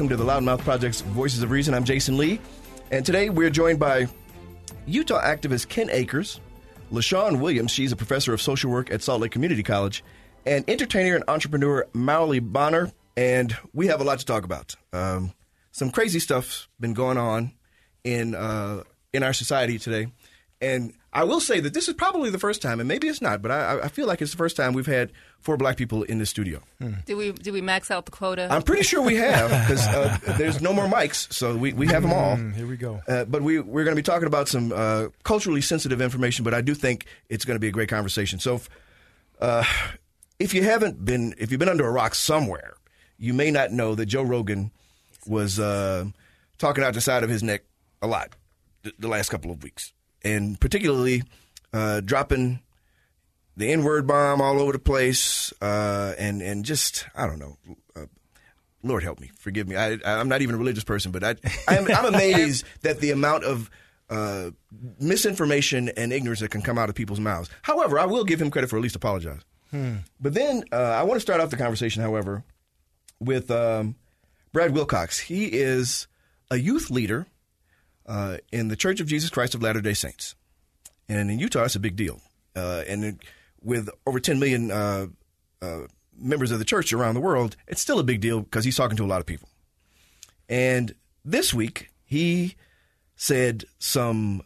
welcome to the Loudmouth Project's Voices of Reason. I'm Jasen Lee, and today we're joined by Utah activist Ken Akers, LaShawn Williams, she's a professor of social work at Salt Lake Community College, and entertainer and entrepreneur Mauli Bonner, and we have a lot to talk about. Um, some crazy stuff's been going on in uh, in our society today, and I will say that this is probably the first time, and maybe it's not, but I, I feel like it's the first time we've had four black people in the studio. Did we did we max out the quota? I'm pretty sure we have because uh, there's no more mics, so we, we have them all. Mm, here we go. Uh, but we we're going to be talking about some uh, culturally sensitive information, but I do think it's going to be a great conversation. So, uh, if you haven't been, if you've been under a rock somewhere, you may not know that Joe Rogan was uh, talking out the side of his neck a lot th- the last couple of weeks, and particularly uh, dropping the N word bomb all over the place, uh, and and just I don't know. Uh, Lord help me, forgive me. I, I'm not even a religious person, but I, I'm, I'm amazed that the amount of uh, misinformation and ignorance that can come out of people's mouths. However, I will give him credit for at least apologize. But then uh, I want to start off the conversation, however, with um, Brad Wilcox. He is a youth leader uh, in the Church of Jesus Christ of Latter Day Saints, and in Utah, it's a big deal. Uh, and it, with over 10 million uh, uh, members of the church around the world, it's still a big deal because he's talking to a lot of people. And this week, he said some,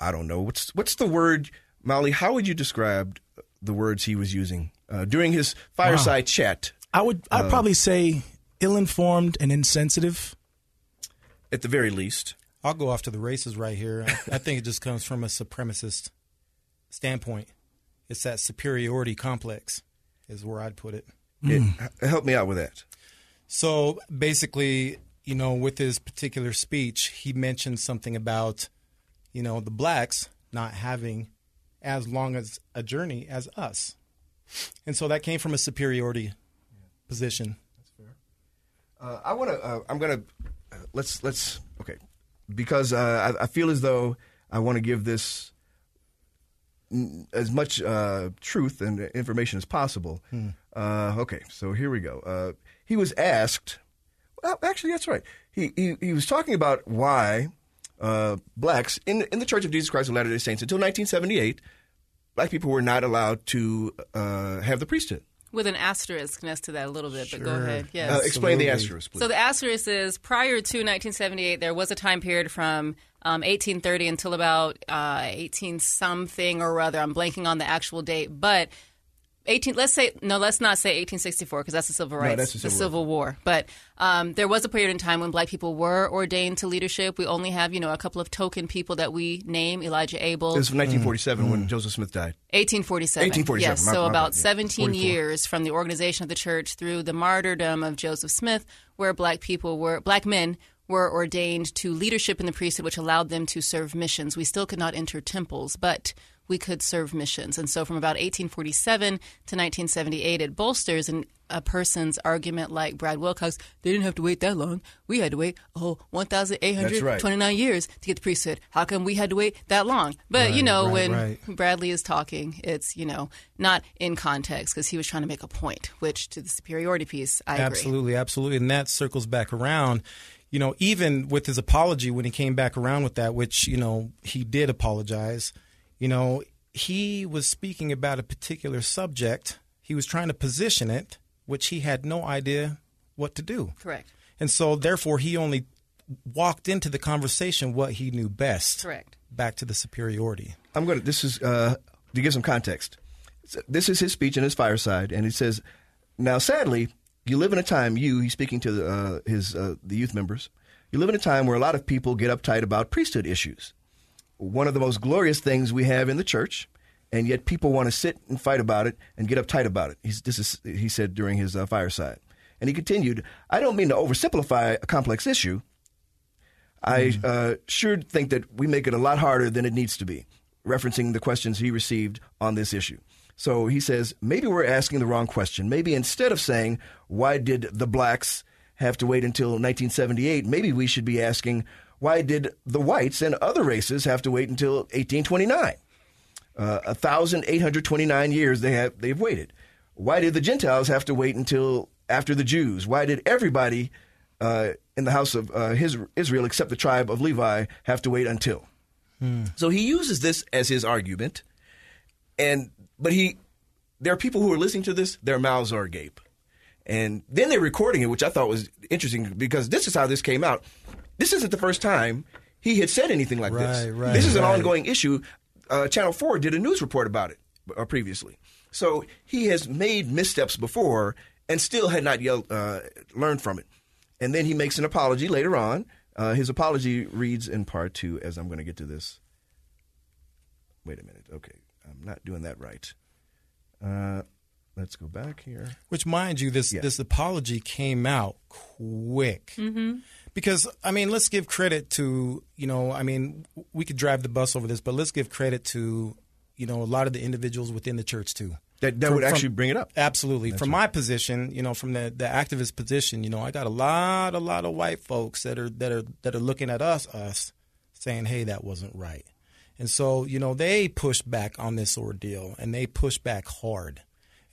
I don't know, what's what's the word, Mauli? How would you describe the words he was using uh, during his fireside chat? I would I'd probably say ill-informed and insensitive. At the very least, I'll go off to the races right here. I, I think it just comes from a supremacist standpoint. It's that superiority complex, is where I'd put it. It- help me out with that. So basically, you know, with his particular speech, he mentioned something about, you know, the blacks not having as long as a journey as us. And so that came from a superiority position. That's fair. Uh, I want to. Uh, I'm gonna. Uh, let's let's okay, because uh, I, I feel as though I want to give this as much uh, truth and information as possible. Uh, okay, so here we go. Uh, he was asked. Well, actually, that's right. He he, he was talking about why uh, blacks in in the Church of Jesus Christ of Latter Day Saints until 1978, black people were not allowed to uh, have the priesthood. With an asterisk next to that a little bit, but go ahead. Yes. Uh, explain the Absolutely. asterisk, please. So the asterisk is prior to 1978, there was a time period from um, 1830 until about uh, 18 something or other. I'm blanking on the actual date, but 18. Let's say no. Let's not say 1864 because that's the civil rights, no, that's the the Civil Civil War. But um, there was a period in time when black people were ordained to leadership. We only have you know a couple of token people that we name: Elijah Abel, It was from 1947 when Joseph Smith died. 1847. 1847, Yes, my- so my about bad, yeah. 17 years from the organization of the church through the martyrdom of Joseph Smith, where black people were, black men were ordained to leadership in the priesthood, which allowed them to serve missions. We still could not enter temples, but we could serve missions. And so from about 1847 to 1978, it bolsters a person's argument like Brad Wilcox, they didn't have to wait that long. We had to wait a whole 1,829 years to get the priesthood. How come we had to wait that long? But, you know, right, when right. Bradley is talking, it's, you know, not in context because he was trying to make a point, which to the superiority piece, I agree. Absolutely, absolutely. And that circles back around. You know, even with his apology when he came back around with that, which, you know, he did apologize, you know, he was speaking about a particular subject. He was trying to position it, which he had no idea what to do. Correct. And so, therefore, he only walked into the conversation what he knew best. Correct. Back to the superiority. I'm going to, this is, uh, to give some context. This is his speech in his fireside, and he says, now sadly, you live in a time, you, he's speaking to the, uh, his, uh, the youth members, you live in a time where a lot of people get uptight about priesthood issues. One of the most glorious things we have in the church, and yet people want to sit and fight about it and get uptight about it. He's, this is, he said during his uh, fireside. And he continued, I don't mean to oversimplify a complex issue. I uh, sure think that we make it a lot harder than it needs to be, referencing the questions he received on this issue. So he says, maybe we're asking the wrong question. Maybe instead of saying, why did the blacks have to wait until 1978, maybe we should be asking, why did the whites and other races have to wait until 1829? Uh, 1,829 years they have, they've waited. Why did the Gentiles have to wait until after the Jews? Why did everybody uh, in the house of uh, his Israel, except the tribe of Levi, have to wait until. So he uses this as his argument, and but he, there are people who are listening to this, their mouths are agape, and then they're recording it, which I thought was interesting because this is how this came out. This isn't the first time he had said anything like this. Right, right, this is an ongoing issue. Uh, Channel Four did a news report about it uh, previously, so he has made missteps before and still had not yelled, uh, learned from it. And then he makes an apology later on. Uh, his apology reads in part two, as I'm going to get to this. Wait a minute. Okay, I'm not doing that right. Uh, let's go back here. Which, mind you, this Yeah. this apology came out quick. Mm-hmm. Because I mean, let's give credit to you know, I mean, we could drive the bus over this, but let's give credit to you know a lot of the individuals within the church too. That, that From- would actually from- bring it up. Absolutely. from my position, you know, from the, the activist position, you know, I got a lot, a lot of white folks that are that are that are looking at us, us, saying, "Hey, that wasn't right," and so you know they push back on this ordeal and they push back hard,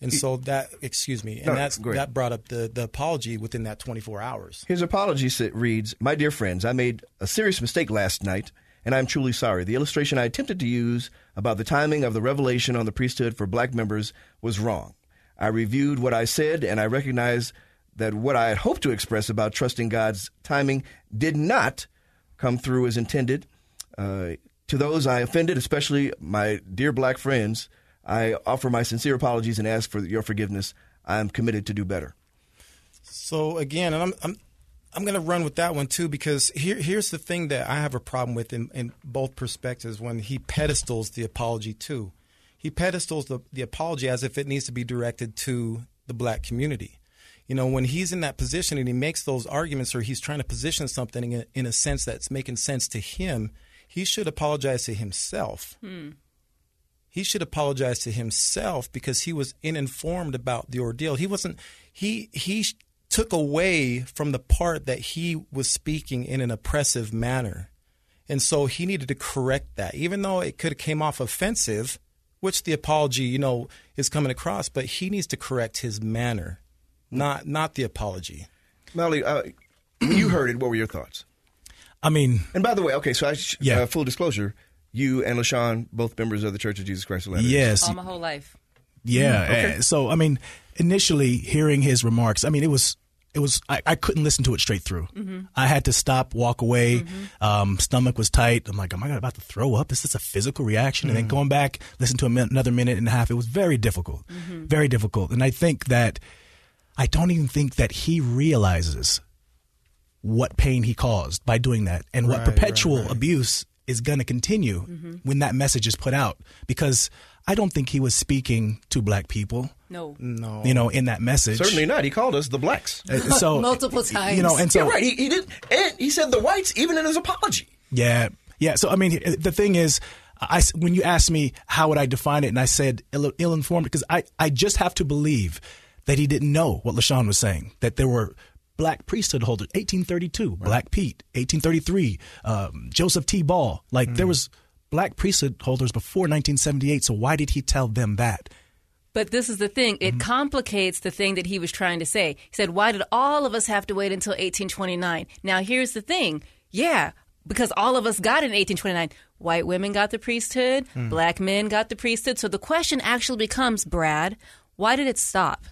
and so that excuse me, and No, that's that brought up the the apology within that 24 hours. His apology reads My dear friends, I made a serious mistake last night, and I'm truly sorry. The illustration I attempted to use about the timing of the revelation on the priesthood for black members was wrong. I reviewed what I said, and I recognize that what I had hoped to express about trusting God's timing did not come through as intended. Uh, to those I offended, especially my dear black friends, I offer my sincere apologies and ask for your forgiveness. I am committed to do better. So again, and I'm I'm I'm going to run with that one too because here here's the thing that I have a problem with in, in both perspectives when he pedestals the apology too. He pedestals the, the apology as if it needs to be directed to the black community. You know, when he's in that position and he makes those arguments or he's trying to position something in, in a sense that's making sense to him, he should apologize to himself hmm. He should apologize to himself because he was uninformed about the ordeal. He wasn't he he took away from the part that he was speaking in an oppressive manner. And so he needed to correct that. Even though it could have came off offensive, which the apology, you know, is coming across, but he needs to correct his manner, not not the apology. Mauli, uh, you heard it, what were your thoughts? I mean, And by the way, okay, so I sh- Yeah. uh, full disclosure, you and LaShawn, both members of the Church of Jesus Christ of Latter-day yes, All my whole life. Yeah. Mm-hmm. Eh. okay. eh, So I mean, initially hearing his remarks, I mean, it was it was I, I couldn't listen to it straight through. Mm-hmm. I had to stop, walk away. Mm-hmm. Um, stomach was tight. I'm like, am I about to throw up? Is this a physical reaction? And then going back, listen to another minute and a half. It was very difficult, very difficult. And I think that I don't even think that he realizes what pain he caused by doing that and what perpetual right, right. abuse is going to continue mm-hmm. when that message is put out because I don't think he was speaking to black people No. No. you know in that message Certainly not. He called us the blacks. Uh, uh so Multiple times. you know and so yeah, right. He, he did, and he said the whites even in his apology. Yeah, yeah. So I mean, uh, the thing is, I when you asked me how would I define it, and I said ill, ill-informed because I I just have to believe that he didn't know what Lashawn was saying. That there were black priesthood holders, 1832, Black Pete, 1833, um, Joseph T. Ball. Like there hmm. was black priesthood holders before 1978. So why did he tell them that? But this is the thing. It mm-hmm. complicates the thing that he was trying to say. He said, Why did all of us have to wait until 1829? Now, here's the thing. Yeah, because all of us got it in 1829. White women got the priesthood, hmm. black men got the priesthood. So the question actually becomes, Brad, why did it stop?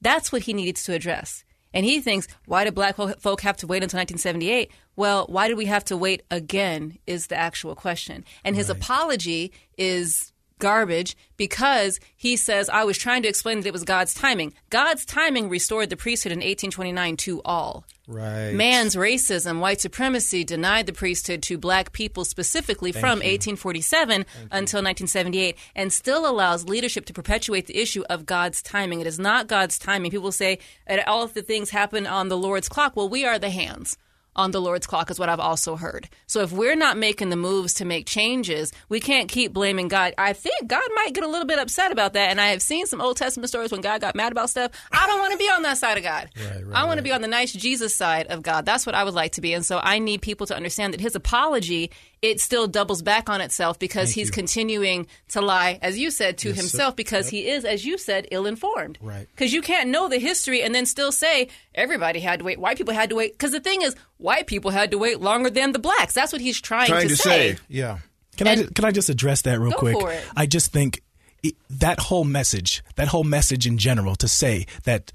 That's what he needs to address. And he thinks, why did black folk have to wait until 1978? Well, why did we have to wait again is the actual question. And his apology is garbage because he says, I was trying to explain that it was God's timing. God's timing restored the priesthood in 1829 to all. Right. Man's racism, white supremacy denied the priesthood to black people specifically from 1847 until 1978 and still allows leadership to perpetuate the issue of God's timing. It is not God's timing. People say "And all of the things happen on the Lord's clock. Well, we are the hands on the Lord's clock is what I've also heard. So if we're not making the moves to make changes, we can't keep blaming God. I think God might get a little bit upset about that. And I have seen some Old Testament stories when God got mad about stuff. I don't want to be on that side of God. Right, right, I want to be on the nice Jesus side of God. That's what I would like to be. And so I need people to understand that his apology it still doubles back on itself because he's continuing to lie, as you said, to Yes, sir. himself because he is, as you said, ill informed. Right. Because you can't know the history and then still say everybody had to wait, white people had to wait. Because the thing is, white people had to wait longer than the blacks. That's what he's trying, Trying to say. Yeah. Can I And- ju- can I just address that real Go quick? for it. I just think it, that whole message, that whole message in general, to say that.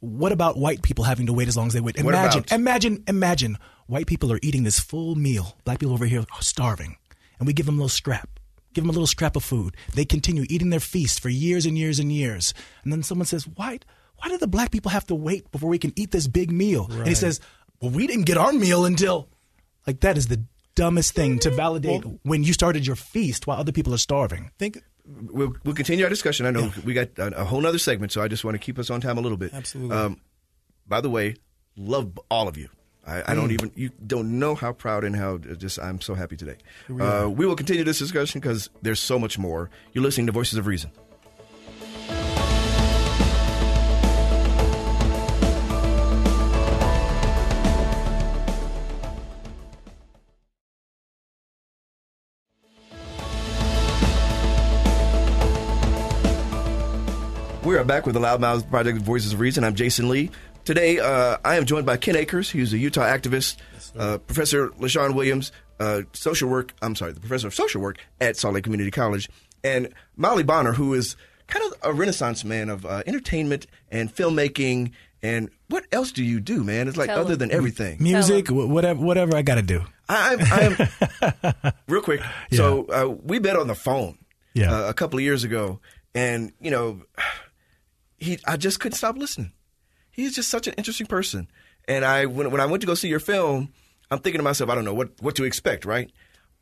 What about white people having to wait as long as they wait? Imagine, imagine, imagine. White people are eating this full meal. Black people over here are starving, and we give them a little scrap. Give them a little scrap of food. They continue eating their feast for years and years and years, and then someone says, "Why? Why do the black people have to wait before we can eat this big meal?" And he says, "Well, we didn't get our meal until." Like that is the dumbest thing to validate when you started your feast while other people are starving. Think We'll, we'll continue our discussion. I know we got a, a whole other segment, so I just want to keep us on time a little bit. Absolutely. Um, by the way, love all of you. I, I don't even you don't know how proud and how just I'm so happy today. Uh, we will continue this discussion because there's so much more. You're listening to Voices of Reason. We are back with the Loudmouth Project Voices of Reason. I'm Jasen Lee. Today, uh, I am joined by Ken Akers. He's a Utah activist. uh, professor LaShawn Williams, uh, social work, I'm sorry, the professor of social work at Salt Lake Community College. And Mauli Bonner, who is kind of a renaissance man of uh, entertainment and filmmaking. And what else do you do, man? It's like Tell other him. than everything. Music, whatever, whatever I got to do. I, I, I am real quick. So uh, we met on the phone Yeah. uh, a couple of years ago, and you know, he I just couldn't stop listening. He's just such an interesting person, and I when when I went to go see your film, I'm thinking to myself, I don't know what what to expect, right?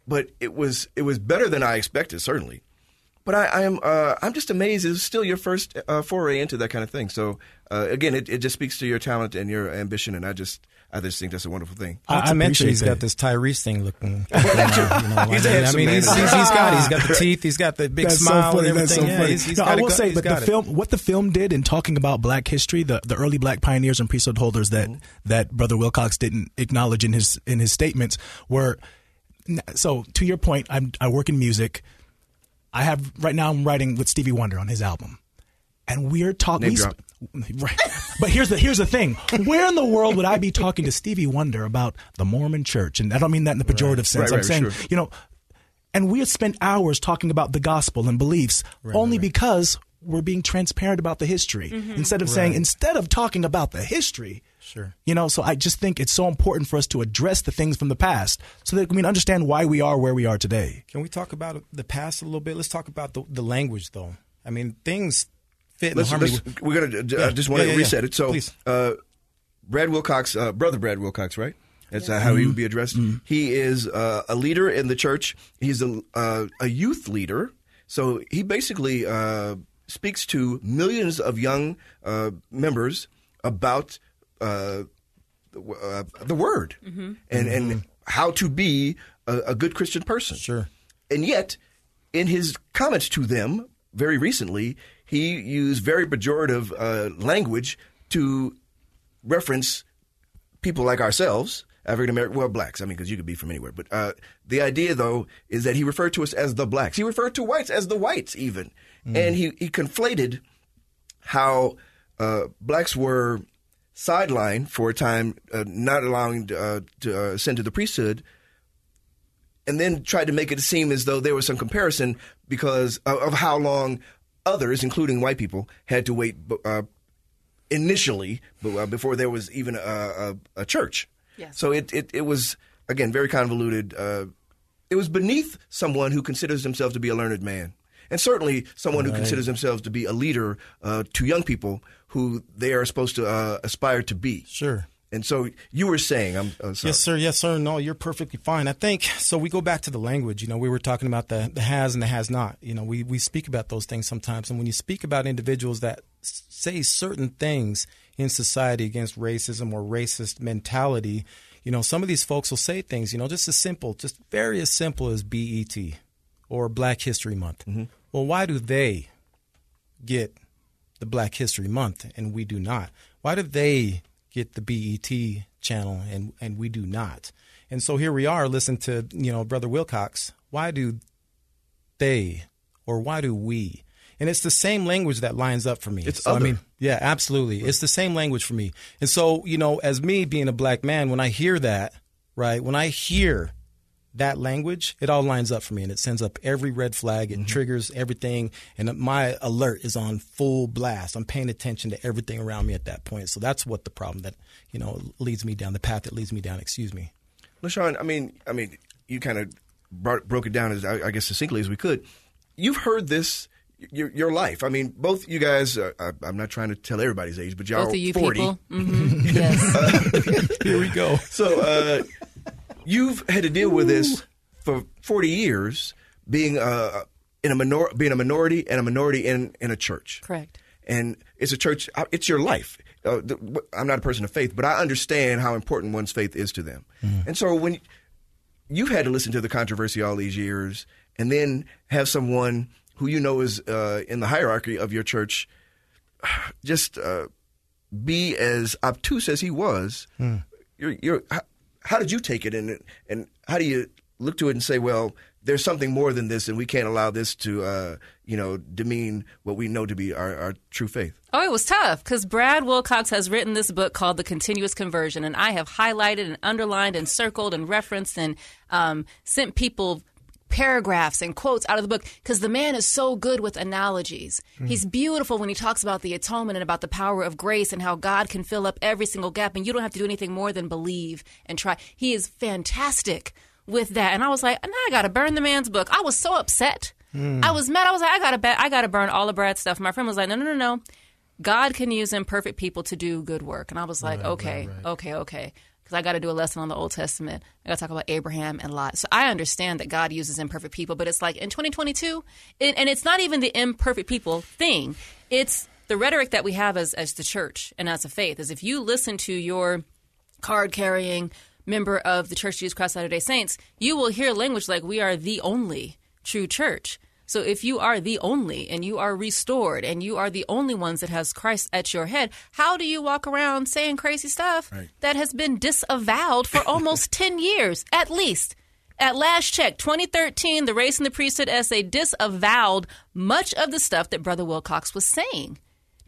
But it was it was better than I expected, certainly. But I, I am uh, I'm just amazed. It's still your first uh, foray into that kind of thing. So uh, again, it, it just speaks to your talent and your ambition, and I just I just think that's a wonderful thing. I- I to mention appreciate he's that. got this Tyrese thing looking. going you know, He's a I mean, I mean, he's, he's, he's got he's got the teeth, he's got the big That's smile so funny. and That's everything. so yeah, funny. he's, he's no, I will go- say, but the it. film, what the film did in talking about Black history, the, the early Black pioneers and priesthood holders that Mm-hmm. that Brother Wilcox didn't acknowledge in his in his statements were. So to your point, I'm, I work in music. I have right now. I'm writing with Stevie Wonder on his album, and we're talking. Name drop. Right. But here's the here's the thing. Where in the world would I be talking to Stevie Wonder about the Mormon Church? And I don't mean that in the pejorative sense. Right, I'm right, saying, sure. you know, and we had spent hours talking about the gospel and beliefs only because we're being transparent about the history mm-hmm. instead of saying instead of talking about the history. Sure. You know, so I just think it's so important for us to address the things from the past so that we can understand why we are where we are today. Can we talk about the past a little bit? Let's talk about the, the language, though. I mean, things fit in Let's, harmony. let's, we're gonna. I Yeah. just want to yeah, reset yeah. it. So, Please. uh, Brad Wilcox, uh, brother Brad Wilcox, right? That's uh, how he would be addressed. He is uh, a leader in the church. He's a uh, a youth leader. So he basically uh, speaks to millions of young uh, members about uh, the, uh, the word and and how to be a, a good Christian person. Sure. And yet, in his comments to them very recently, he used very pejorative uh, language to reference people like ourselves, African American, well, blacks. I mean, because you could be from anywhere. But uh, the idea, though, is that he referred to us as the blacks. He referred to whites as the whites, even, and he he conflated how uh, blacks were sidelined for a time, uh, not allowing uh, to uh, ascend to the priesthood, and then tried to make it seem as though there was some comparison because of, of how long others, including white people, had to wait uh, initially uh, before there was even a, a, a church. Yes. So it, it, it was, again, very convoluted. Uh, it was beneath someone who considers himself to be a learned man. And certainly someone who considers themselves to be a leader uh, to young people who they are supposed to uh, aspire to be. Sure. And so you were saying, I'm sorry. Yes, sir. Yes, sir. No, you're perfectly fine. I think so. We go back to the language. You know, we were talking about the, the has and the has not. You know, we, we speak about those things sometimes. And when you speak about individuals that say certain things in society against racism or racist mentality, you know, some of these folks will say things, you know, just as simple, just very as simple as BET or Black History Month. Mm-hmm. Well, why do they get the Black History Month and we do not? Why do they get the BET channel, and and we do not. And so here we are, listen to you know Brother Wilcox. Why do they or why do we? And it's the same language that lines up for me. It's so, other. I mean, yeah, absolutely. It's the same language for me. And so, you know, as me being a black man, when I hear that, right, when I hear that language, it all lines up for me and it sends up every red flag. It triggers everything. And my alert is on full blast. I'm paying attention to everything around me at that point. So that's what the problem that, you know, leads me down the path that leads me down, excuse me. LaShawn, I mean, I mean, you kind of brought, broke it down as I, I guess succinctly as we could. You've heard this your, your life. I mean, both you guys. Uh, I, I'm not trying to tell everybody's age, but y'all Both of you 40. people. hmm Yes. Here we go. So uh, you've had to deal with this for 40 years, being uh, in a minor- being a minority and a minority in in a church. Correct. And it's a church. uh, It's your life. Uh, the, I'm not a person of faith, but I understand how important one's faith is to them. And so when you've had to listen to the controversy all these years, and then have someone who you know is uh, in the hierarchy of your church just uh, be as obtuse as he was, you're, you're, how, did you take it, and and how do you look to it and say, well, there's something more than this, and we can't allow this to, uh, you know, demean what we know to be our, our true faith. Oh, it was tough because Brad Wilcox has written this book called The Continuous Conversion, and I have highlighted and underlined and circled and referenced and um, sent people paragraphs and quotes out of the book because the man is so good with analogies. Mm-hmm. He's beautiful when he talks about the atonement and about the power of grace and how God can fill up every single gap, and you don't have to do anything more than believe and try. He is fantastic with that, and I was like, now I got to burn the man's book. I was so upset. Mm. I was mad. I was like, I gotta bet, I gotta burn all of Brad's stuff. My friend was like, no, no, no, no. God can use imperfect people to do good work. And I was like, okay, okay, okay. Because I got to do a lesson on the Old Testament. I got to talk about Abraham and Lot. So I understand that God uses imperfect people, but it's like in 2022, it, and it's not even the imperfect people thing. It's the rhetoric that we have as, as the church and as a faith is if you listen to your card carrying member of the Church of Jesus Christ Latter day Saints, you will hear language like, we are the only true church. So if you are the only and you are restored and you are the only ones that has Christ at your head, how do you walk around saying crazy stuff that has been disavowed for almost 10 years at least? At last check, 2013, the Race and the Priesthood essay disavowed much of the stuff that Brother Wilcox was saying.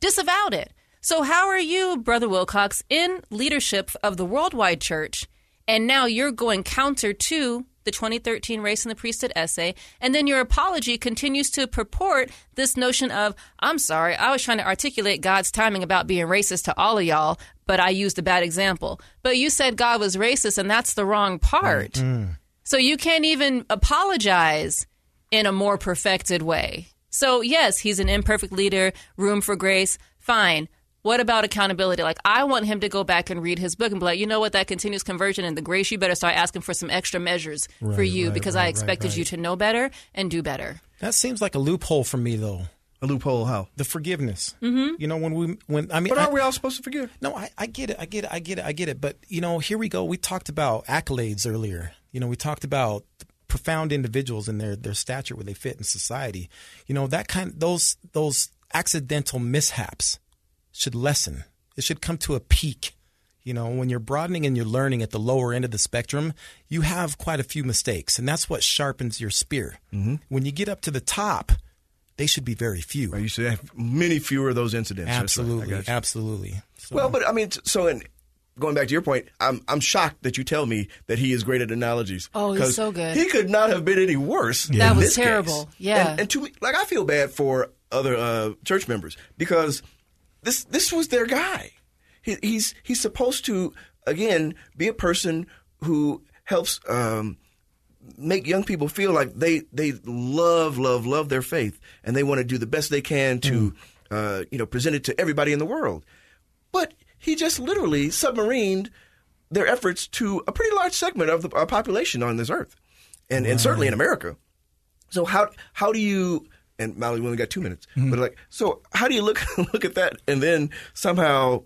Disavowed it. So how are you, Brother Wilcox, in leadership of the worldwide church, and now you're going counter to the 2013 Race and the Priesthood essay, and then your apology continues to purport this notion of, I'm sorry, I was trying to articulate God's timing about being racist to all of y'all, but I used a bad example. But you said God was racist, and that's the wrong part. Mm-hmm. So you can't even apologize in a more perfected way. So, yes, he's an imperfect leader, room for grace, fine. What about accountability? Like, I want him to go back and read his book and be like, you know what, that continuous conversion and the grace, you better start asking for some extra measures for you right, because right, I right, expected you to know better and do better. That seems like a loophole for me, though. A loophole, how? The forgiveness. Mm-hmm. You know, when we, when I mean, But aren't we all supposed to forgive? No, I, I get it. I get it. I get it. I get it. But you know, here we go. We talked about accolades earlier. You know, we talked about profound individuals and their their stature where they fit in society. You know, that kind those those accidental mishaps should lessen. It should come to a peak. You know, when you're broadening and you're learning at the lower end of the spectrum, you have quite a few mistakes, and that's what sharpens your spear. Mm-hmm. When you get up to the top, they should be very few. Right, you should have many fewer of those incidents. That's right. Absolutely, absolutely. So- Well, but I mean, so in going back to your point, I'm I'm shocked that you tell me that he is great at analogies. Oh, he's 'Cause so good. He could not have been any worse. That was this case. terrible. Yeah. and, and to me, like I feel bad for other uh, church members because this this was their guy. He, he's he's supposed to again be a person who helps. Um, make young people feel like they they love love love their faith and they want to do the best they can to uh, you know present it to everybody in the world but he just literally submarined their efforts to a pretty large segment of the uh, population on this earth and and certainly in America so how how do you and Mauli we only got two minutes. But like so how do you look look at that? And then somehow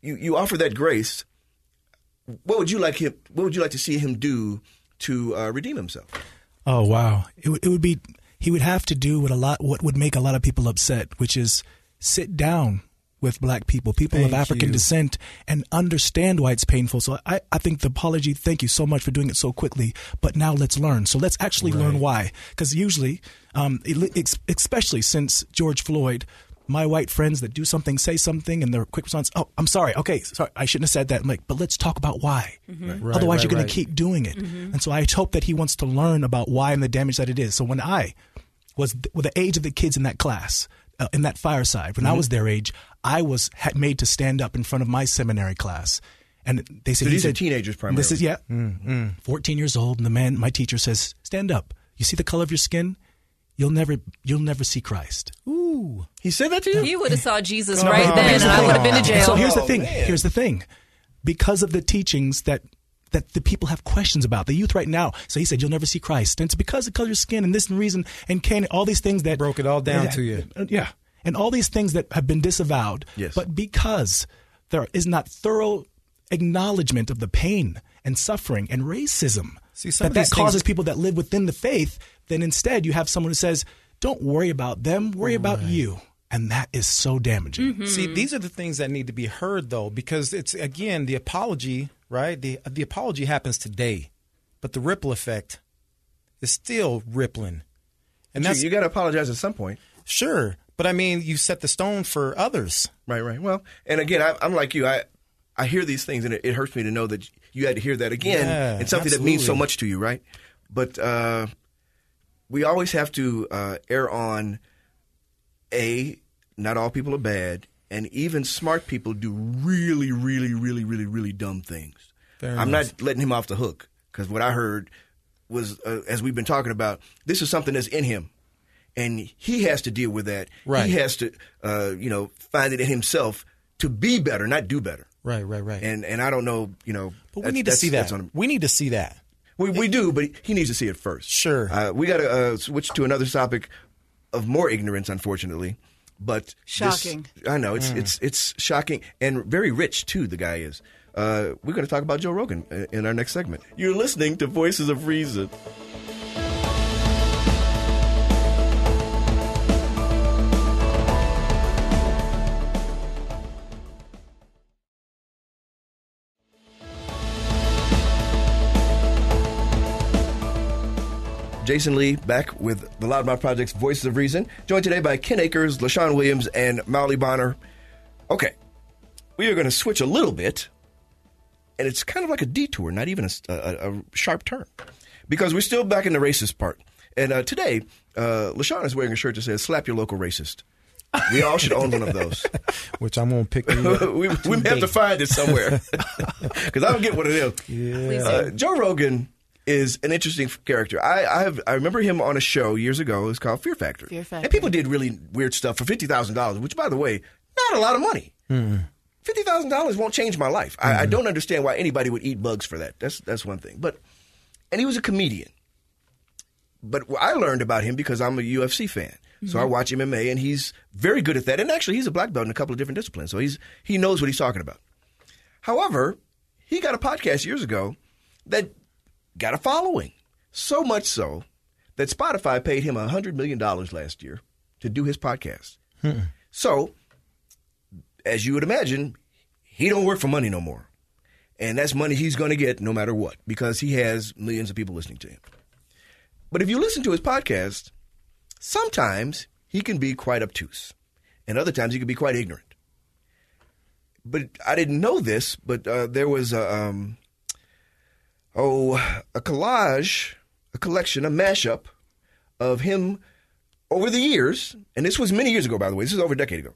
you you offer that grace. What would you like him what would you like to see him do to uh, redeem himself? Oh wow! It would it would be he would have to do what a lot what would make a lot of people upset, which is sit down with black people, people Thank of African you. descent, and understand why it's painful. So I, I think the apology, thank you so much for doing it so quickly. But now let's learn. So let's actually learn why. Because usually, um, especially since George Floyd, my white friends that do something, say something, and their quick response, oh, I'm sorry. Okay, sorry, I shouldn't have said that. I'm like, but let's talk about why. Right, Otherwise, right, you're going right. to keep doing it. And so I hope that he wants to learn about why and the damage that it is. So when I was th- with the age of the kids in that class, uh, in that fireside, when I Mm-hmm. was their age, I was had made to stand up in front of my seminary class. And they said, So he these are said- teenagers This is, yeah, Mm-hmm. 14 years old. And the man, my teacher says, stand up. You see the color of your skin? You'll never, you'll never see Christ. Ooh. He said that to you? He would have saw Jesus No, right but then, here's and the I thing. would have been to jail. So here's the Oh, thing. man. Here's the thing. Because of the teachings that that the people have questions about, the youth right now. So he said, "You'll never see Christ," and it's because of color of skin and this and reason and Cain, all these things that Broke it all down Yeah, to you. Yeah, and all these things that have been disavowed. Yes. But because there is not thorough acknowledgement of the pain and suffering and racism See, that that these things- causes people that live within the faith, then instead you have someone who says, "Don't worry about them. Worry about you." And that is so damaging. See, these are the things that need to be heard, though, because it's again the apology, right? The the apology happens today, but the ripple effect is still rippling, and You, that's you got to apologize at some point. sure. But I mean, you set the stone for others. Right, right. Well, and again, I, I'm like you. I I hear these things, and it, it hurts me to know that you had to hear that again. Yeah, it's something that means so much to you, right? But uh, we always have to uh, err on a. Not all people are bad, and even smart people do really, really, really, really, really dumb things. Fair I'm not letting him off the hook because what I heard was, uh, as we've been talking about, this is something that's in him and he has to deal with that. Right. He has to, uh, you know, find it in himself to be better, not do better. Right, right, right. And and I don't know, you know. but we need to see that. We need to see that. We we do, but he needs to see it first. Sure. Uh, we got to uh, switch to another topic of more ignorance, unfortunately. But this- I know it's it's it's shocking and very rich too. The guy is. Uh, we're going to talk about Joe Rogan uh, in our next segment. You're listening to Voices of Reason. Jasen Lee back with the Loudmouth Project's Voices of Reason, joined today by Ken Akers, LaShawn Williams, and Mauli Bonner. Okay, we are going to switch a little bit, and it's kind of like a detour, not even a, a, a sharp turn, because we're still back in the racist part. And uh, today, uh, LaShawn is wearing a shirt that says "Slap your local racist." We all should own one of those. Which I'm gonna pick. You we we have to find it somewhere because I don't get what it is. Please Uh. Joe Rogan is an interesting character. I I, have, I remember him on a show years ago. It was called Fear Factor. Fear Factor. And people did really weird stuff for fifty thousand dollars, which, by the way, not a lot of money. Fifty thousand dollars won't change my life. I, I mm-hmm. don't understand why anybody would eat bugs for that. That's that's one thing. But and he was a comedian. But I learned about him because I'm a UFC fan. So I mm-hmm. watch MMA, and he's very good at that. And actually, he's a black belt in a couple of different disciplines. So he's he knows what he's talking about. However, he got a podcast years ago that got a following. So much so that Spotify paid him $100 million last year to do his podcast. So, as you would imagine, he don't work for money no more. And that's money he's going to get no matter what because he has millions of people listening to him. But if you listen to his podcast, sometimes he can be quite obtuse, and other times he can be quite ignorant. But I didn't know this, but uh, there was a, um, oh, a collage, a collection, a mashup of him over the years, and this was many years ago, by the way. This is over a decade ago,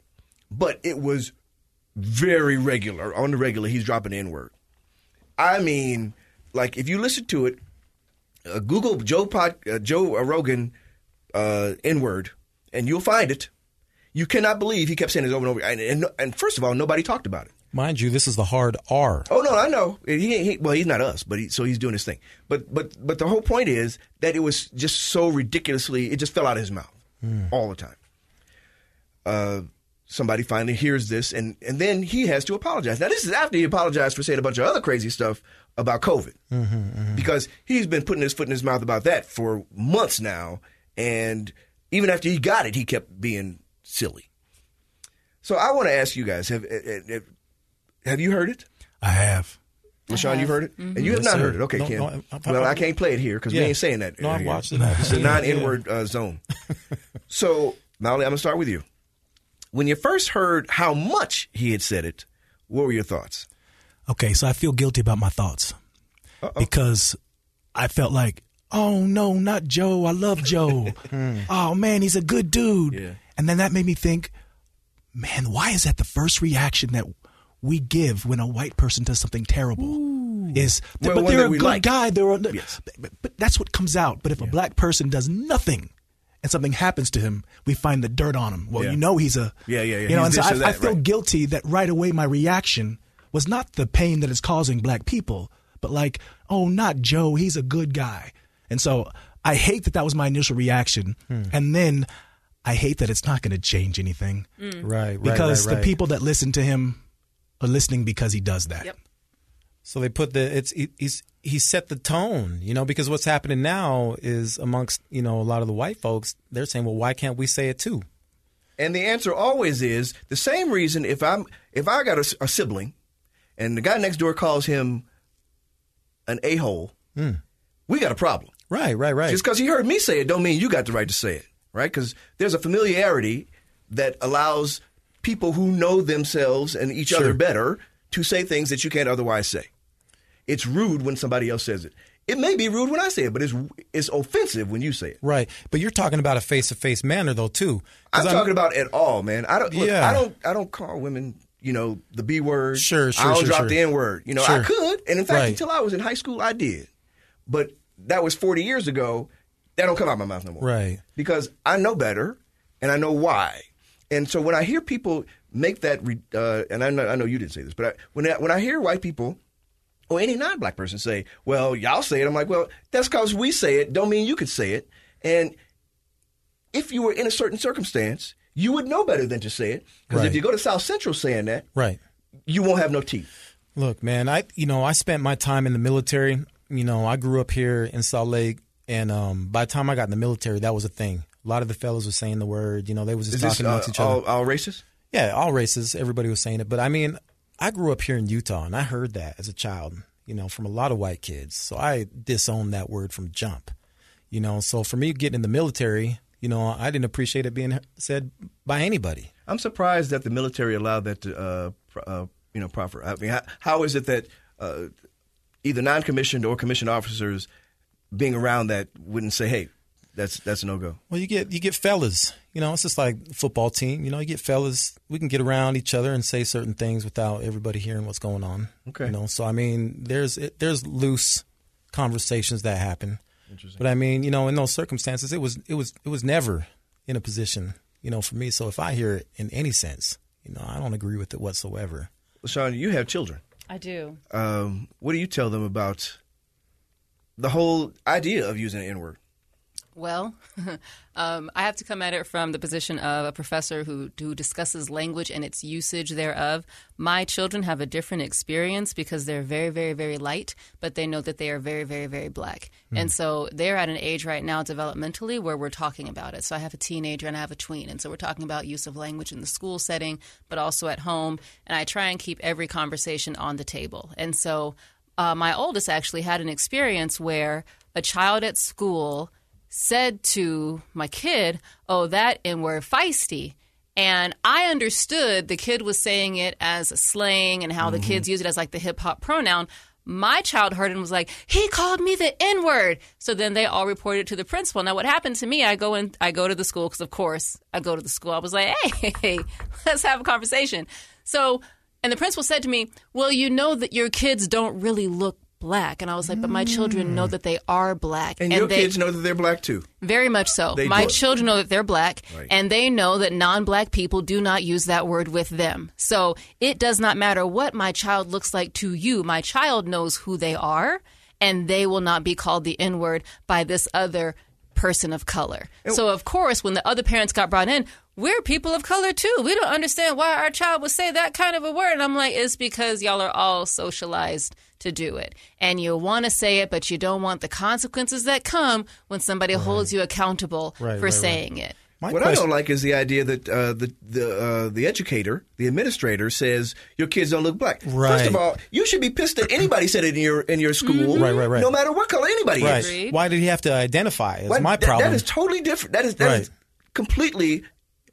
but it was very regular. On the regular, he's dropping the N word. I mean, like if you listen to it, uh, Google Joe Pod, uh, Joe Rogan uh, N word, and you'll find it. You cannot believe he kept saying it over and over. And, and, and first of all, nobody talked about it. Mind you, this is the hard R. Oh no, I know. He, he well, he's not us, but he, so he's doing his thing. But but but the whole point is that it was just so ridiculously. It just fell out of his mouth hmm. all the time. Uh, somebody finally hears this, and and then he has to apologize. Now this is after he apologized for saying a bunch of other crazy stuff about COVID, mm-hmm, mm-hmm. because he's been putting his foot in his mouth about that for months now, and even after he got it, he kept being silly. So I want to ask you guys: Have have, have you heard it? I have. LaShawn, you've heard it, and you have Yes, not sir. heard it. Okay, No, Kim. no, I- I- well, I- I can't play it here because Yeah. we ain't saying that. No, I here. watched it. It's a non-N-word uh, zone. so, Mauli, I'm gonna start with you. When you first heard how much he had said it, what were your thoughts? Okay, so I feel guilty about my thoughts because I felt like, oh no, not Joe. I love Joe. oh man, he's a good dude. Yeah. And then that made me think, man, why is that the first reaction that we give when a white person does something terrible? Is Well, but they're a good like. guy. They're a, Yes. but, but that's what comes out. But if a black person does nothing. And something happens to him, we find the dirt on him. Well, Yeah. you know he's a Yeah, yeah, yeah. You know, He's and so I, or I feel right. guilty that right away my reaction was not the pain that it's causing black people, but like, oh, not Joe, he's a good guy. And so I hate that that was my initial reaction. Hmm. And then I hate that it's not going to change anything Mm. Right, right, because right, right. the people that listen to him are listening because he does that. Yep. So they put the it's he, he's he set the tone, you know, because what's happening now is amongst you know a lot of the white folks, they're saying, well, why can't we say it too? And the answer always is the same reason. If I'm if I got a, a sibling, and the guy next door calls him an a hole, hmm. we got a problem. Right, right, right. Just because he heard me say it, don't mean you got the right to say it, right? Because there's a familiarity that allows people who know themselves and each other better to say things that you can't otherwise say. It's rude when somebody else says it. It may be rude when I say it, but it's it's offensive when you say it. right, but you're talking about a face to face manner though too. I'm talking about at all, man. I don't. Look, Yeah. I don't. I don't call women. You know the B word. Sure, sure, I don't sure, drop sure. the N word. You know I could, and in fact, Right. until I was in high school, I did. But that was 40 years ago. That don't come out my mouth no more. Right. Because I know better, and I know why. And so when I hear people make that, uh, and I know, I know you didn't say this, but I, when I, when I hear white people or any non-black person say, "Well, y'all say it," I'm like, "Well, that's because we say it. Don't mean you could say it." And if you were in a certain circumstance, you would know better than to say it. Because if you go to South Central saying that, right. you won't have no teeth. Look, man, I you know I spent my time in the military. You know, I grew up here in Salt Lake, and um, by the time I got in the military, that was a thing. A lot of the fellas were saying the word. You know, they was just Is talking this uh, amongst each other. all, all racist? Yeah, all races. Everybody was saying it, but I mean, I grew up here in Utah, and I heard that as a child. You know, from a lot of white kids. So I disowned that word from jump. You know, so for me getting in the military, you know, I didn't appreciate it being said by anybody. I'm surprised that the military allowed that to, uh, uh, you know, proffer. I mean, how, how is it that uh, either non-commissioned or commissioned officers being around that wouldn't say, "Hey, that's that's no go." Well, you get you get fellas. You know, it's just like football team. You know, you get fellas. We can get around each other and say certain things without everybody hearing what's going on. Okay. You know, so I mean, there's it, there's loose conversations that happen. Interesting. But I mean, you know, in those circumstances, it was it was it was never in a position, you know, for me. So if I hear it in any sense, you know, I don't agree with it whatsoever. Sean, you have children. I do. Um, what do you tell them about the whole idea of using an N word? Well, um, I have to come at it from the position of a professor who, who discusses language and its usage thereof. My children have a different experience because they're very, very, very light, but they know that they are very, very, very black. And so they're at an age right now developmentally where we're talking about it. So I have a teenager and I have a tween. And so we're talking about use of language in the school setting, but also at home. And I try and keep every conversation on the table. And so uh, my oldest actually had an experience where a child at school said to my kid, "Oh, that and we're feisty." And I understood the kid was saying it as a slang and how the mm-hmm. kids use it as like the hip hop pronoun. My child heard and was like, "He called me the N word." So then they all reported to the principal. Now, what happened to me? I go in, I go to the school because, of course, I go to the school. I was like, "Hey, let's have a conversation." So, and the principal said to me, "Well, you know that your kids don't really look." Black and I was like, but my children know mm. that they are black, And, your they, kids know that they're black too. very much so. They My do. children know that they're black, Right. and they know that non black people do not use that word with them. So it does not matter what my child looks like to you. My child knows who they are, and they will not be called the N word by this other person of color. So, of course, when the other parents got brought in, we're people of color too. We don't understand why our child would say that kind of a word. And I'm like, it's because y'all are all socialized to do it. And you want to say it, but you don't want the consequences that come when somebody holds you accountable Right, for right, right. saying it. My what I don't like is the idea that uh, the the uh, the educator, the administrator, says your kids don't look black. First of all, you should be pissed that anybody said it in your in your school, Right, right, right. no matter what color anybody Right. is. Why did he have to identify? Is What- my that- problem. that is totally different. That is that Right. is completely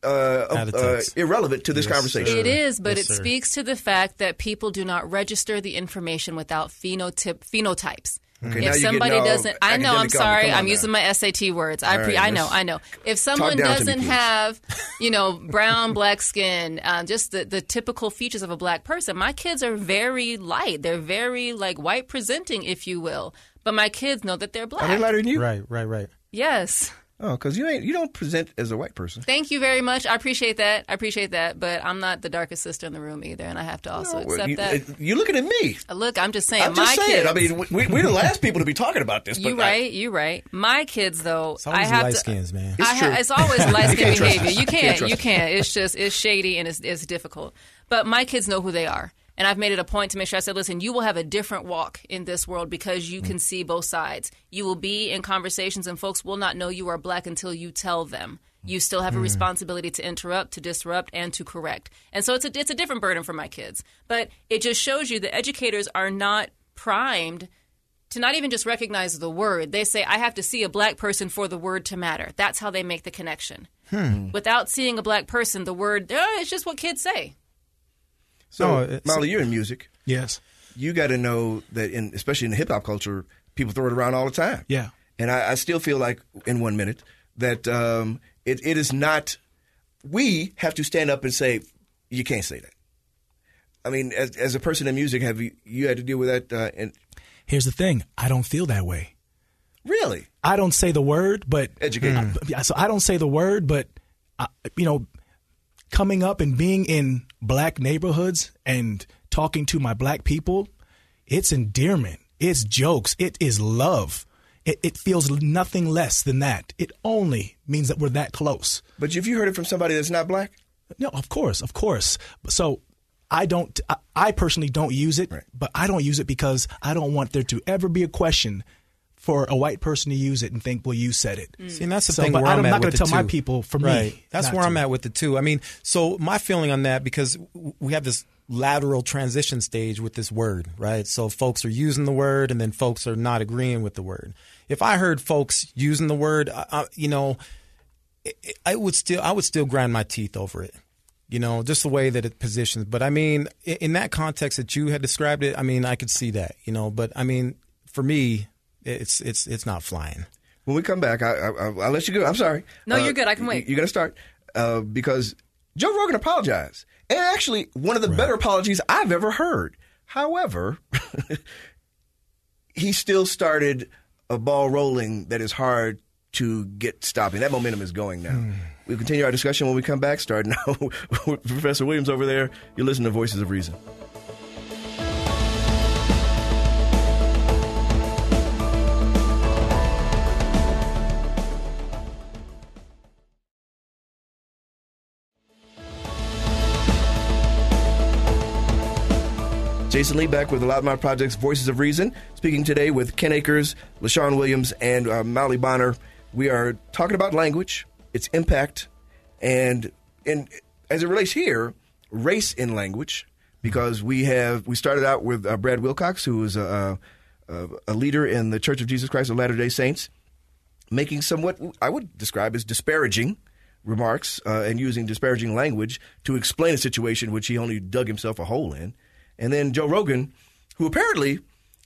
uh, uh, irrelevant to this Yes, conversation. sir. It is, but Yes, it sir. speaks to the fact that people do not register the information without phenotype phenotypes. Okay, if somebody doesn't, I know. I'm academic on me. sorry. I'm now. using my SAT words. I pre- right, I know. I know. If someone down to me, doesn't please. have, you know, brown, black skin, uh, just the the typical features of a black person, my kids are very light. They're very like white presenting, if you will. But my kids know that they're black. Are they lighter than you? Right, right, right. Yes. Oh, because you ain't you don't present as a white person. Thank you very much. I appreciate that. I appreciate that. But I'm not the darkest sister in the room either, and I have to also Well, accept you, that. You're looking at me. Uh, Look, I'm just saying. I'm my just saying. Kids, I mean, we, we're the last people to be talking about this. you but I- right. You right. My kids, though, It's always I have light to. skins, man. I It's ha- true. it's always light skin behavior. You You can't can't. You can't. It's just it's shady and it's, it's difficult. But my kids know who they are. And I've made it a point to make sure I said, listen, you will have a different walk in this world because you can see both sides. You will be in conversations and folks will not know you are black until you tell them. You still have a responsibility to interrupt, to disrupt, and to correct. And so it's a, it's a different burden for my kids. But it just shows you that educators are not primed to not even just recognize the word. They say, I have to see a black person for the word to matter. That's how they make the connection. Without seeing a black person, the word, uh, it's just what kids say. So, No, it's- Mauli, you're in music. Yes. You got to know that, in especially in the hip hop culture, people throw it around all the time. Yeah. And I, I still feel like, in one minute, that um, it, it is not. We have to stand up and say, you can't say that. I mean, as, as a person in music, have you you had to deal with that? Uh, and Here's the thing. I don't feel that way. really, I don't say the word, but Educate. Yeah, so I don't say the word, but uh, you know, coming up and being in black neighborhoods and talking to my black people, it's endearment. It's jokes. It is love. It, it feels nothing less than that. It only means that we're that close. but if you heard it from somebody that's not black, No, of course, of course. So I don't. I, I personally don't use it, Right. but I don't use it because I don't want there to ever be a question for a white person to use it and think, "Well, you said it." Mm. See, and that's the So, thing but where I'm I'm at not with gonna it tell my people for me. That's not where I'm at with it too. I mean, so my feeling on that because we have this lateral transition stage with this word, right? So folks are using the word, and then folks are not agreeing with the word. If I heard folks using the word, I, I, you know, it- I would still I would still grind my teeth over it. You know, just the way that it positions. But I mean, in that context that you had described it, I mean, I could see that. You know, but I mean, for me, it's it's it's not flying. When we come back, I, I, I'll I'll let you go. I'm sorry. No, you're good. I can wait. You're going to start uh, because Joe Rogan apologized, and actually one of the better apologies I've ever heard. However, he still started a ball rolling that is hard to get stopping. That momentum is going now. Hmm. We'll continue our discussion when we come back. Starting now with Professor Williams over there. You're listening to Voices of Reason. Jasen Lee back with a Loudmouth Project's, Voices of Reason, speaking today with Ken Akers, LaShawn Williams, and uh, Mauli Bonner. We are talking about language, its impact, and and as it relates here, race in language, because we have we started out with uh, Brad Wilcox, who is a, a, a leader in the Church of Jesus Christ of Latter Day Saints, making somewhat I would describe as disparaging remarks uh, and using disparaging language to explain a situation which he only dug himself a hole in. And then Joe Rogan, who apparently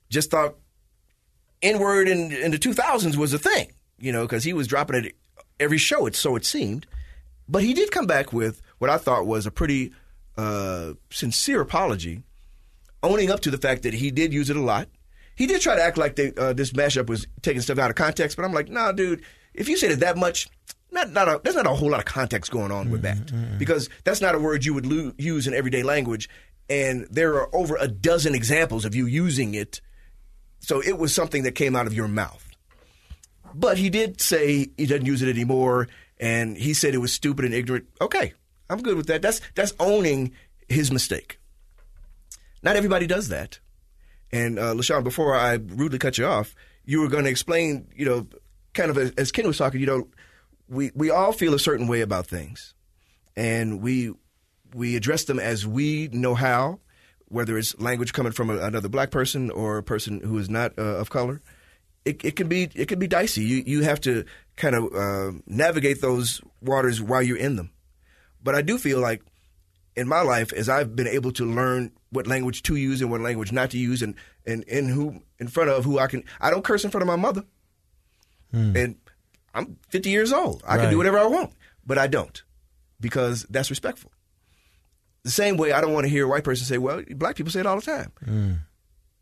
just thought N word in, in the 2000s was a thing, you know, because he was dropping it every show, it, so it seemed. But he did come back with what I thought was a pretty uh, sincere apology, owning up to the fact that he did use it a lot. He did try to act like they, uh, this mashup was taking stuff out of context, but I'm like, nah, dude, if you said it that much, not, not a, there's not a whole lot of context going on with that because that's not a word you would lo- use in everyday language. And there are over a dozen examples of you using it. So it was something that came out of your mouth. But he did say he doesn't use it anymore, and he said it was stupid and ignorant. Okay, I'm good with that. That's that's owning his mistake. Not everybody does that. And uh, LaShawn, before I rudely cut you off, you were going to explain, you know, kind of as, as Ken was talking, you know, we we all feel a certain way about things, and we we address them as we know how, whether it's language coming from a, another black person or a person who is not uh, of color. It, it can be it can be dicey. You you have to kind of uh, navigate those waters while you're in them. But I do feel like in my life, as I've been able to learn what language to use and what language not to use, and and in who in front of who I can, I don't curse in front of my mother, and I'm 50 years old. I can do whatever I want, but I don't because that's respectful. The same way I don't want to hear a white person say, "Well, black people say it all the time." Mm.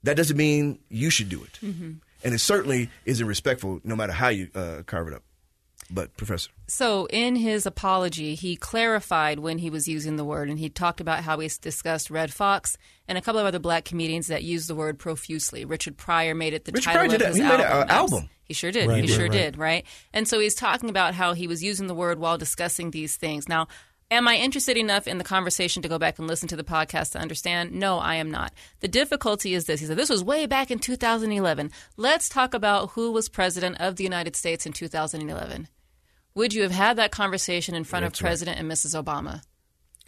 That doesn't mean you should do it, mm-hmm. and it certainly isn't respectful, no matter how you uh, carve it up. But, Professor, So, in his apology, he clarified when he was using the word, and he talked about how he discussed Redd Foxx and a couple of other black comedians that use the word profusely. Richard Pryor made it the Richard title Pryor did of that. his He made uh, album. an album. He sure did. Right, he right, sure right. did, right? And so he's talking about how he was using the word while discussing these things. Now, Am I interested enough in the conversation to go back and listen to the podcast to understand? No, I am not. The difficulty is this. He said, This was way back in 2011. Let's talk about who was president of the United States in 2011. Would you have had that conversation in front of President and Mrs. Obama?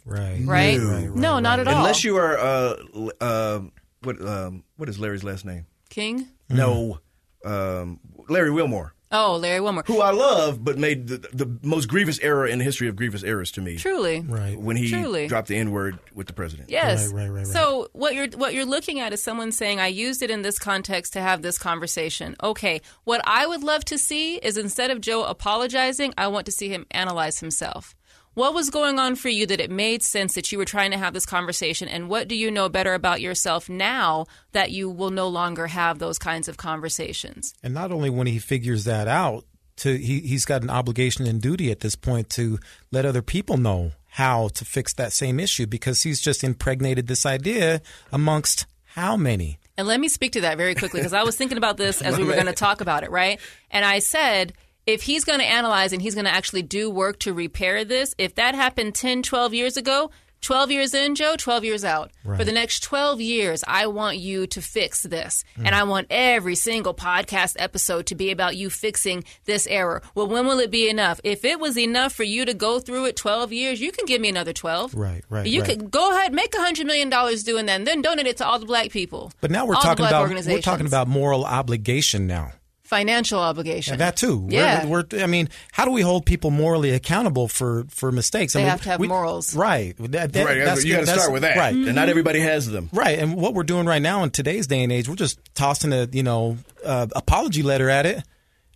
Right. Right? No. Right, no, not at all. Unless you are uh, uh, what um, what is Larry's last name? King? No, um, Larry Wilmore, Oh, Larry Wilmore. who I love, but made the, the most grievous error in the history of grievous errors to me. Truly. Right. When he Truly. dropped the N word with the president. Yes. Right, right, right, right. So what you're what you're looking at is someone saying, "I used it in this context to have this conversation." Okay. What I would love to see is instead of Joe apologizing, I want to see him analyze himself. What was going on for you that it made sense that you were trying to have this conversation, and what do you know better about yourself now that you will no longer have those kinds of conversations? And not only when he figures that out, to he, he's got an obligation and duty at this point to let other people know how to fix that same issue because he's just impregnated this idea amongst how many? And let me speak to that very quickly because I was thinking about this as we were going to talk about it, right? And I said, if he's going to analyze and he's going to actually do work to repair this, if that happened 10, 12 years ago, 12 years in, Joe, 12 years out. For the next 12 years, I want you to fix this. And I want every single podcast episode to be about you fixing this error. Well, when will it be enough? If it was enough for you to go through it 12 years, you can give me another 12. Right, right, You right. could go ahead, make $100 million doing that, and then donate it to all the black people. But now we're talking about we're talking about moral obligation now. Financial obligation. And that too. We're- Yeah. We're, I mean, how do we hold people morally accountable for for mistakes? I They mean, have to have we- morals. Right. That- that- Right, that's- you got to start with that, Right. and not everybody has them. Right, and what we're doing right now in today's day and age, we're just tossing a you know uh, apology letter at it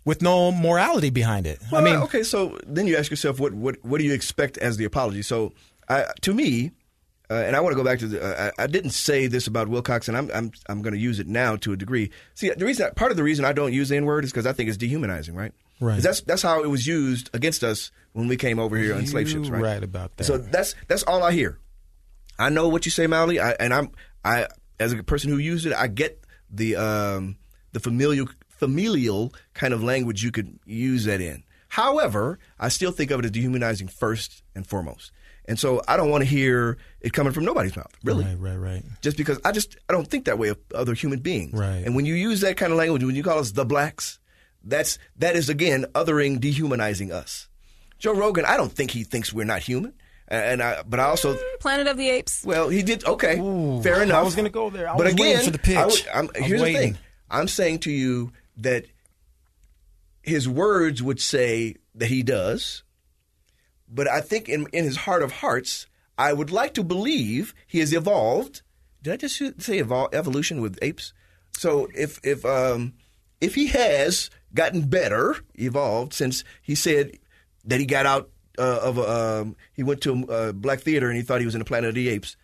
with no morality behind it. Well, I mean, okay, so then you ask yourself, what what what do you expect as the apology? So, I, to me, uh, and I want to go back to the, uh, I, I didn't say this about Wilcox, and I'm I'm I'm going to use it now to a degree. See, the reason part of the reason I don't use the N word is because I think it's dehumanizing, right? Right. That's that's how it was used against us when we came over here on slave ships, right? right about that. So that's that's all I hear. I know what you say, Mauli, I, and I'm I as a person who used it, I get the um, the familial familial kind of language you could use that in. However, I still think of it as dehumanizing first and foremost, and so I don't want to hear it coming from nobody's mouth, really. right, right, right. Just because I just I don't think that way of other human beings. Right. And when you use that kind of language, when you call us the blacks, that's that is again othering, dehumanizing us. Joe Rogan, I don't think he thinks we're not human, and I but I also mm, Planet of the Apes. well, he did okay. Ooh, fair enough. I was gonna go there. I but was again, waiting for the pitch. I I'm- I was here's the thing. I'm saying to you that his words would say that he does, but I think in in his heart of hearts, I would like to believe he has evolved. Did I just say evol- evolution with apes? So if if um if he has gotten better, evolved since he said that he got out uh, of a, um, he went to a black theater and he thought he was in the Planet of the Apes.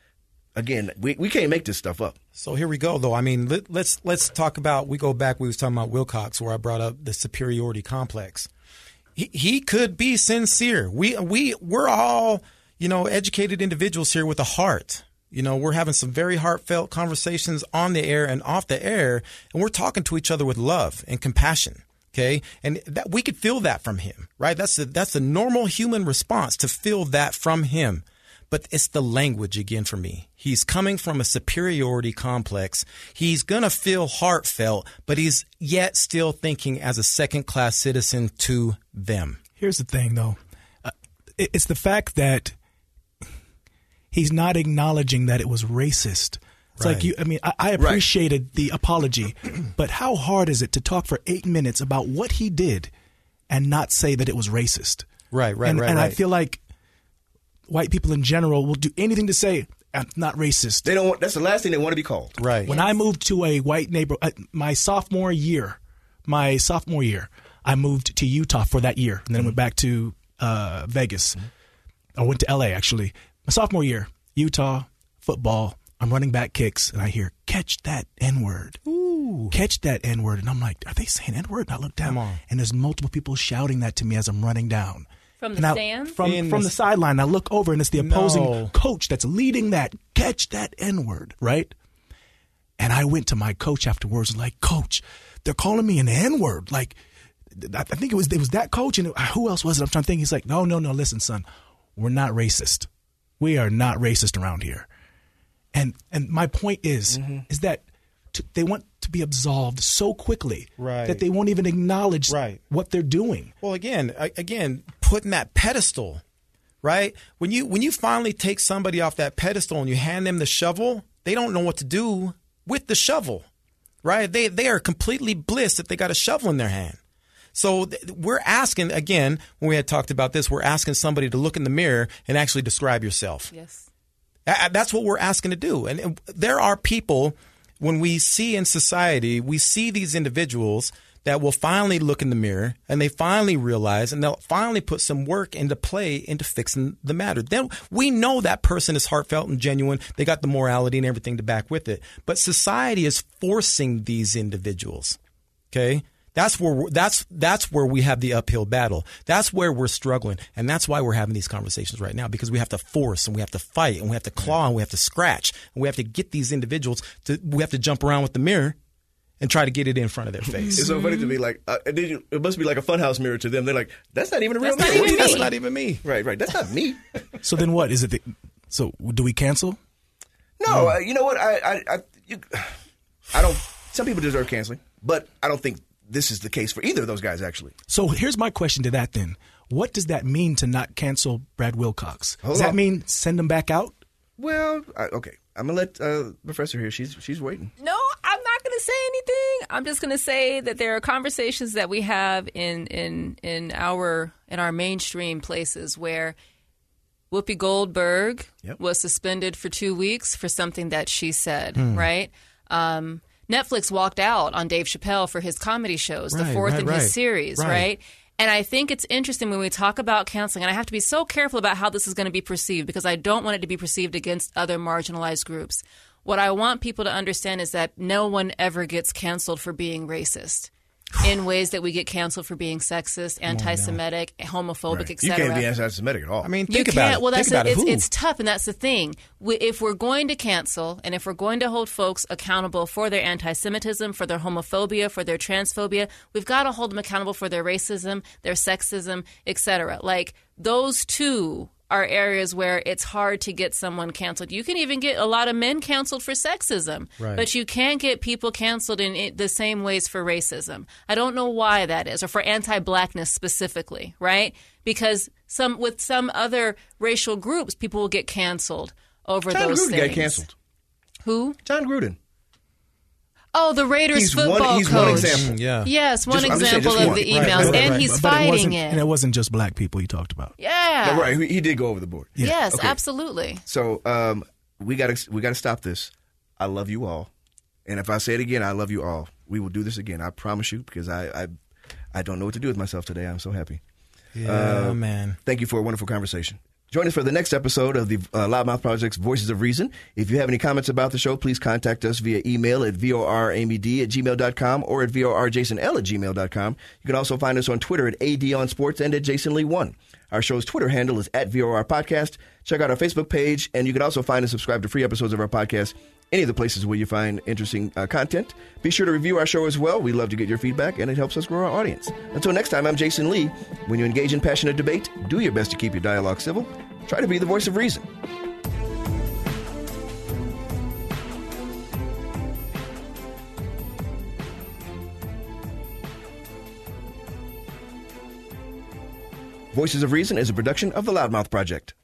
Again, we we can't make this stuff up. So here we go, though. I mean, let, let's let's talk about. We go back. We was talking about Wilcox, where I brought up the superiority complex. He, he could be sincere. We we we're all you know educated individuals here with a heart. You know, we're having some very heartfelt conversations on the air and off the air, and we're talking to each other with love and compassion. Okay, and that we could feel that from him, right? That's the, that's the normal human response to feel that from him. But it's the language again for me. He's coming from a superiority complex. He's going to feel heartfelt, but he's yet still thinking as a second class citizen to them. Here's the thing, though. Uh, it's the fact that he's not acknowledging that it was racist. It's like you. I mean, I, I appreciated the apology, but how hard is it to talk for eight minutes about what he did and not say that it was racist? Right, right, and, right, And I feel like white people in general will do anything to say I'm not racist. They don't want. That's the last thing they want to be called. Right. When I moved to a white neighbor, uh, my sophomore year, my sophomore year, I moved to Utah for that year, and then I went back to uh, Vegas. I went to L.A. actually. My sophomore year, Utah football. I'm running back kicks, and I hear "catch that N word." Ooh. Catch that N word, and I'm like, "Are they saying N word?" And I look down, and there's multiple people shouting that to me as I'm running down. From the And I- stand? from In from the the sideline. I look over, and it's the opposing No. coach that's leading that. Catch that N word, right? And I went to my coach afterwards and like, Coach, they're calling me an N word. Like, th- I think it was it was that coach and it- who else was it? I'm trying to think. He's like, No, no, no. Listen, son, we're not racist. We are not racist around here. And and my point is Mm-hmm. is that to, they want to be absolved so quickly Right. that they won't even acknowledge Right. what they're doing. Well, again, again, putting that pedestal, right? When you when you finally take somebody off that pedestal and you hand them the shovel, they don't know what to do with the shovel, right? They they are completely blissed that they got a shovel in their hand. So th- we're asking again when we had talked about this, we're asking somebody to look in the mirror and actually describe yourself. Yes. A- That's what we're asking to do. And and there are people, when we see in society, we see these individuals that will finally look in the mirror and they finally realize and they'll finally put some work into play into fixing the matter. Then we know that person is heartfelt and genuine. They got the morality and everything to back with it. But society is forcing these individuals. Okay. That's where we're, that's that's where we have the uphill battle. That's where we're struggling, and that's why we're having these conversations right now because we have to force and we have to fight and we have to claw and we have to scratch and we have to get these individuals to we have to jump around with the mirror and try to get it in front of their face. It's so funny to me. Like, uh, did you, it must be like a funhouse mirror to them. They're like, "That's not even a real That's not mirror." even What are you me. that's not even me. Right, right. That's not me. So then what is it? That, so do we cancel? No, uh, you know what? I, I, I, you, I don't. Some people deserve canceling, but I don't think this is the case for either of those guys. Actually, So here's my question to that then. What does that mean to not cancel Brad Wilcox? Hold does that on. mean send him back out? well, I, okay. I'm gonna let uh, Professor here. She's she's waiting. No, I'm not going to say anything. I'm just going to say that there are conversations that we have in in in our in our mainstream places where Whoopi Goldberg Yep. was suspended for two weeks for something that she said, Hmm. right? Um, Netflix walked out on Dave Chappelle for his comedy shows, the fourth right, in right. his series, Right. right? And I think it's interesting when we talk about counseling, and I have to be so careful about how this is going to be perceived because I don't want it to be perceived against other marginalized groups. What I want people to understand is that no one ever gets canceled for being racist in ways that we get canceled for being sexist, anti-Semitic, homophobic, You etc. can't be anti-Semitic at all. I mean, You think can't. about it. Well, that's think about it. it. It's, it's tough, and that's the thing. We, if we're going to cancel, and if we're going to hold folks accountable for their anti-Semitism, for their homophobia, for their transphobia, we've got to hold them accountable for their racism, their sexism, etc. Like those two are areas where it's hard to get someone canceled. You can even get a lot of men canceled for sexism, Right. but you can't get people canceled in it, the same ways for racism. I don't know why that is, or for anti-blackness specifically, right? Because some with some other racial groups, people will get canceled over Jon those Gruden things. got canceled. Who? Jon Gruden. Oh, the Raiders He's one- football he's one coach. example. Mm, yeah. Yes, one Just- I'm saying, example of one. the emails, right, and right. he's But it fighting wasn't, it. and it wasn't just black people you talked about. yeah. No, right. He, he did go over the board. Yes, Okay. absolutely. So um, we got to we got to stop this. I love you all, and if I say it again, I love you all. We will do this again. I promise you, because I I, I don't know what to do with myself today. I'm so happy. Yeah, Uh, man. Thank you for a wonderful conversation. Join us for the next episode of the uh, Loudmouth Project's Voices of Reason. If you have any comments about the show, please contact us via email at voramyd at gmail.com or at vorjasonl at gmail.com. You can also find us on Twitter at adonsports and at jasonlee1. Our show's Twitter handle is at VOR Podcast. Check out our Facebook page, and you can also find and subscribe to free episodes of our podcast any of the places where you find interesting uh, content. Be sure to review our show as well. We love to get your feedback, and it helps us grow our audience. Until next time, I'm Jasen Lee. When you engage in passionate debate, do your best to keep your dialogue civil. Try to be the voice of reason. Voices of Reason is a production of the Loudmouth Project.